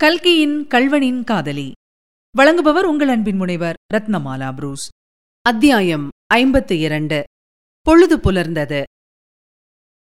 கல்கியின் கல்வனின் காதலி. வழங்குபவர் உங்கள் அன்பின் முனைவர் ரத்னமாலா புரூஸ். அத்தியாயம் ஐம்பத்து இரண்டு. பொழுது புலர்ந்தது.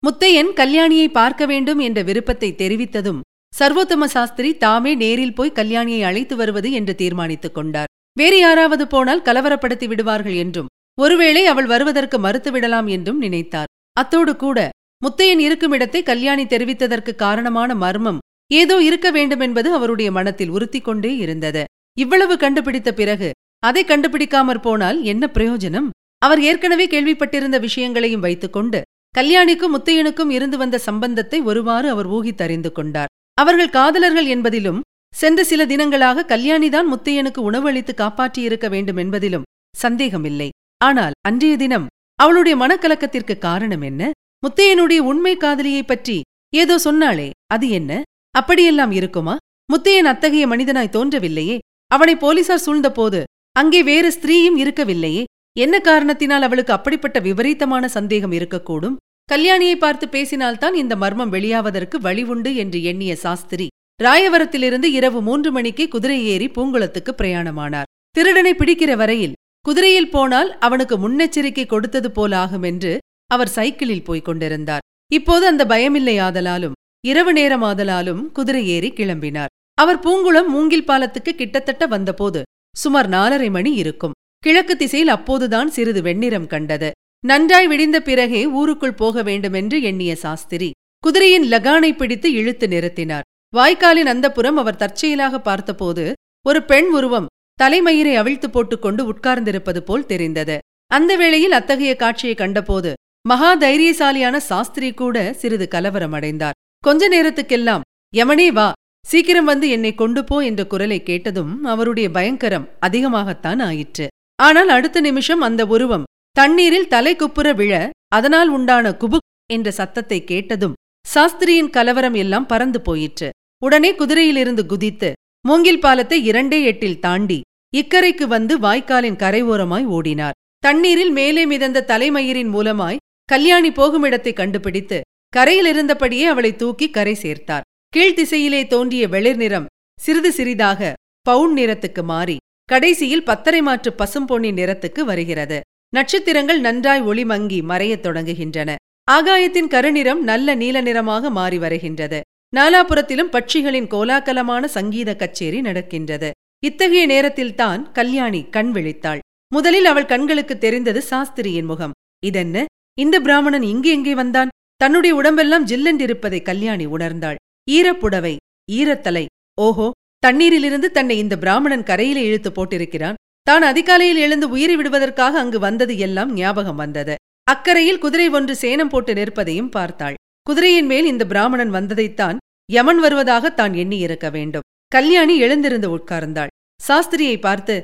முத்தையன் கல்யாணியை பார்க்க வேண்டும் என்ற விருப்பத்தை தெரிவித்ததும் சர்வோத்தம சாஸ்திரி தாமே நேரில் போய் கல்யாணியை அழைத்து வருவது என்று தீர்மானித்துக் கொண்டார். வேறு யாராவது போனால் கலவரப்படுத்தி விடுவார்கள் என்றும் ஒருவேளை அவள் வருவதற்கு மறுத்துவிடலாம் என்றும் நினைத்தார். அத்தோடு கூட முத்தையன் இருக்கும் இடத்தை கல்யாணி தெரிவித்ததற்கு காரணமான மர்மம் ஏதோ இருக்க வேண்டுமென்பது அவருடைய மனத்தில் உறுத்தி கொண்டே இருந்தது. இவ்வளவு கண்டுபிடித்த பிறகு அதை கண்டுபிடிக்காமற் போனால் என்ன பிரயோஜனம்? அவர் ஏற்கனவே கேள்விப்பட்டிருந்த விஷயங்களையும் வைத்துக்கொண்டு கல்யாணிக்கும் முத்தையனுக்கும் இருந்து வந்த சம்பந்தத்தை ஒருவாறு அவர் ஊகித்தறிந்து கொண்டார். அவர்கள் காதலர்கள் என்பதிலும் சென்ற சில தினங்களாக கல்யாணிதான் முத்தையனுக்கு உணவு அளித்து காப்பாற்றியிருக்க வேண்டும் என்பதிலும் சந்தேகமில்லை. ஆனால் அன்றைய தினம் அவளுடைய மனக்கலக்கத்திற்கு காரணம் என்ன? முத்தையனுடைய உண்மை காதலியைப் பற்றி ஏதோ சொன்னாளே அது என்ன? அப்படியெல்லாம் இருக்குமா? முத்தையன் அத்தகைய மனிதனாய் தோன்றவில்லையே. அவனை போலீசார் சூழ்ந்தபோது அங்கே வேறு ஸ்திரீயும் இருக்கவில்லையே. என்ன காரணத்தினால் அவளுக்கு அப்படிப்பட்ட விபரீதமான சந்தேகம் இருக்கக்கூடும்? கல்யாணியை பார்த்து பேசினால்தான் இந்த மர்மம் வெளியாவதற்கு வழி உண்டு என்று எண்ணிய சாஸ்திரி ராயவரத்திலிருந்து இரவு மூன்று மணிக்கு குதிரை ஏறி பூங்குளத்துக்கு பிரயாணமானார். திருடனை பிடிக்கிற வரையில் குதிரையில் போனால் அவனுக்கு முன்னெச்சரிக்கை கொடுத்தது போலாகும் என்று அவர் சைக்கிளில் போய்க் கொண்டிருந்தார். இப்போது அந்த பயமில்லையாதலாலும் இரவு நேரமாதலாலும் குதிரை ஏறி கிளம்பினார். அவர் பூங்குளம் மூங்கில் பாலத்துக்கு கிட்டத்தட்ட வந்தபோது சுமார் நாலரை மணி இருக்கும். கிழக்கு திசையில் அப்போதுதான் சிறிது வெண்ணிறம் கண்டது. நன்றாய் விடிந்த பிறகே ஊருக்குள் போக வேண்டுமென்று எண்ணிய சாஸ்திரி குதிரையின் லகானை பிடித்து இழுத்து நிறுத்தினார். வாய்க்காலின் அந்தப்புறம் அவர் தற்செயலாக பார்த்தபோது ஒரு பெண் உருவம் தலைமயிரை அவிழ்த்து போட்டுக்கொண்டு உட்கார்ந்திருப்பது போல் தெரிந்தது. அந்த வேளையில் அத்தகைய காட்சியை கண்டபோது மகா தைரியசாலியான சாஸ்திரி கூட சிறிது கலவரமடைந்தார். கொஞ்ச நேரத்துக்கெல்லாம் யமனே வா சீக்கிரம் வந்து என்னை கொண்டு போ என்ற குரலை கேட்டதும் அவருடைய பயங்கரம் அதிகமாகத்தான் ஆயிற்று. ஆனால் அடுத்த நிமிஷம் அந்த உருவம் தண்ணீரில் தலை குப்புற விழ அதனால் உண்டான குபுக் என்ற சத்தத்தை கேட்டதும் சாஸ்திரியின் கலவரம் எல்லாம் பறந்து போயிற்று. உடனே குதிரையிலிருந்து குதித்து மூங்கில் பாலத்தை இரண்டே எட்டில் தாண்டி இக்கரைக்கு வந்து வாய்க்காலின் கரையோரமாய் ஓடினார். தண்ணீரில் மேலே மிதந்த தலைமயிரின் மூலமாய் கல்யாணி போகுமிடத்தை கண்டுபிடித்து கரையில் இருந்தபடியே அவளை தூக்கி கரை சேர்த்தார். கீழ்த்திசையிலே தோன்றிய வெளிர் நிறம் சிறிது சிறிதாக பவுன் நிறத்துக்கு மாறி கடைசியில் பத்தரை மாற்று பசும்பொன்னி நிறத்துக்கு வருகிறது. நட்சத்திரங்கள் நன்றாய் ஒளிமங்கி மறையத் தொடங்குகின்றன. ஆகாயத்தின் கருநிறம் நல்ல நீல நிறமாக மாறி வருகின்றது. நாலாபுரத்திலும் பட்சிகளின் கோலாகலமான சங்கீத கச்சேரி நடக்கின்றது. இத்தகைய நேரத்தில்தான் கல்யாணி கண் விழித்தாள். முதலில் அவள் கண்களுக்கு தெரிந்தது சாஸ்திரியின் முகம். இதென்ன? இந்த பிராமணன் இங்கு எங்கே வந்தான்? தன்னுடைய உடம்பெல்லாம் ஜில்லென்றிருப்பதை கல்யாணி உணர்ந்தாள். ஈரப்புடவை ஈரத்தலை. ஓஹோ தண்ணீரிலிருந்து தன்னை இந்த பிராமணன் கரையிலே இழுத்து போட்டிருக்கிறான். தான் அதிகாலையில் எழுந்து உயிரை விடுவதற்காக அங்கு வந்தது எல்லாம் ஞாபகம் வந்தது. அக்கரையில் குதிரை ஒன்று சேனம் போட்டு நிற்பதையும் பார்த்தாள். குதிரையின் மேல் இந்த பிராமணன் வந்ததைத்தான் யமன் வருவதாக தான் எண்ணியிருக்க வேண்டும். கல்யாணி எழுந்திருந்து உட்கார்ந்தாள். சாஸ்திரியை பார்த்து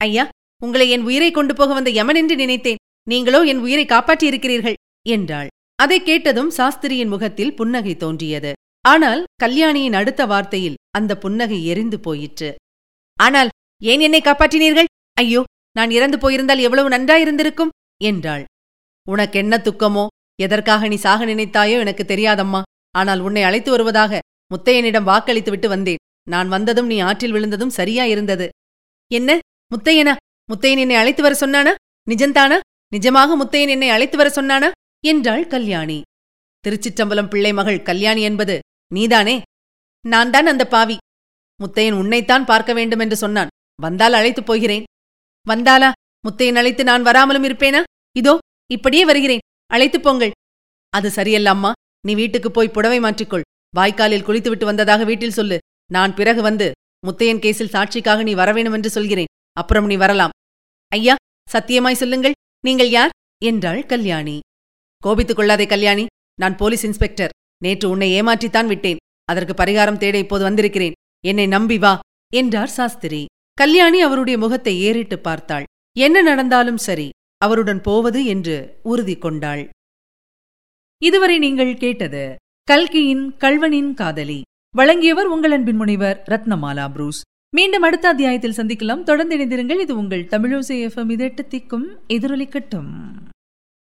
ஐயா உங்களை என் உயிரை கொண்டு போக வந்த யமன் என்று நினைத்தேன். நீங்களோ என் உயிரை காப்பாற்றியிருக்கிறீர்கள் என்றாள். அதை கேட்டதும் சாஸ்திரியின் முகத்தில் புன்னகை தோன்றியது. ஆனால் கல்யாணியின் அடுத்த வார்த்தையில் அந்த புன்னகை எரிந்து போயிற்று. ஆனால் ஏன் என்னை காப்பாற்றினீர்கள்? ஐயோ நான் இறந்து போயிருந்தால் எவ்வளவு நன்றாயிருந்திருக்கும் என்றாள். உனக்கென்ன துக்கமோ? எதற்காக நீ சாக நினைத்தாயோ எனக்கு தெரியாதம்மா. ஆனால் உன்னை அழைத்து வருவதாக முத்தையனிடம் வாக்களித்துவிட்டு வந்தேன். நான் வந்ததும் நீ ஆற்றில் விழுந்ததும் சரியா இருந்தது என்ன? முத்தையனா? முத்தையன் என்னை அழைத்து வர சொன்னானா? நிஜந்தானா நிஜமாக முத்தையன் என்னை அழைத்து வர சொன்னானா? என்றாள் கல்யாணி. திருச்சிற்றம்பலம் பிள்ளை மகள் கல்யாணி என்பது நீதானே? நான் தான் அந்த பாவி. முத்தையன் உன்னைத்தான் பார்க்க வேண்டும் என்று சொன்னான். வந்தால் அழைத்துப் போகிறேன். வந்தாலா முத்தையன் அழைத்து நான் வராமலும் இருப்பேனா? இதோ இப்படியே வருகிறேன். அழைத்துப் போங்கள். அது சரியல்ல அம்மா. நீ வீட்டுக்கு போய் புடவை மாற்றிக்கொள். வாய்க்காலில் குளித்துவிட்டு வந்ததாக வீட்டில் சொல்லு. நான் பிறகு வந்து முத்தையன் கேஸில் சாட்சிக்காக நீ வரவேணும் என்று சொல்கிறேன். அப்புறம் நீ வரலாம். ஐயா சத்தியமாய் சொல்லுங்கள். நீங்கள் யார்? என்றாள் கல்யாணி. கோபித்துக் கொள்ளாதே கல்யாணி. நான் போலீஸ் இன்ஸ்பெக்டர். நேற்று உன்னை ஏமாற்றித்தான் விட்டேன். அதற்கு பரிகாரம் தேட இப்போது வந்திருக்கிறேன். என்னை நம்பி வா என்றார் சாஸ்திரி. கல்யாணி அவருடைய முகத்தை ஏறிட்டு பார்த்தாள். என்ன நடந்தாலும் சரி அவருடன் போவது என்று உறுதி கொண்டாள். இதுவரை நீங்கள் கேட்டது கல்கியின் கல்வனின் காதலி. வழங்கியவர் உங்கள் அன்பின் முனைவர் ரத்னமாலா புரூஸ். மீண்டும் அடுத்த அத்தியாயத்தில் சந்திக்கலாம். தொடர்ந்து இணைந்திருங்கள். இது உங்கள் தமிழோசை எஃப்எம் இதெட்டு திக்கும் எதிரொலிக்கட்டும்.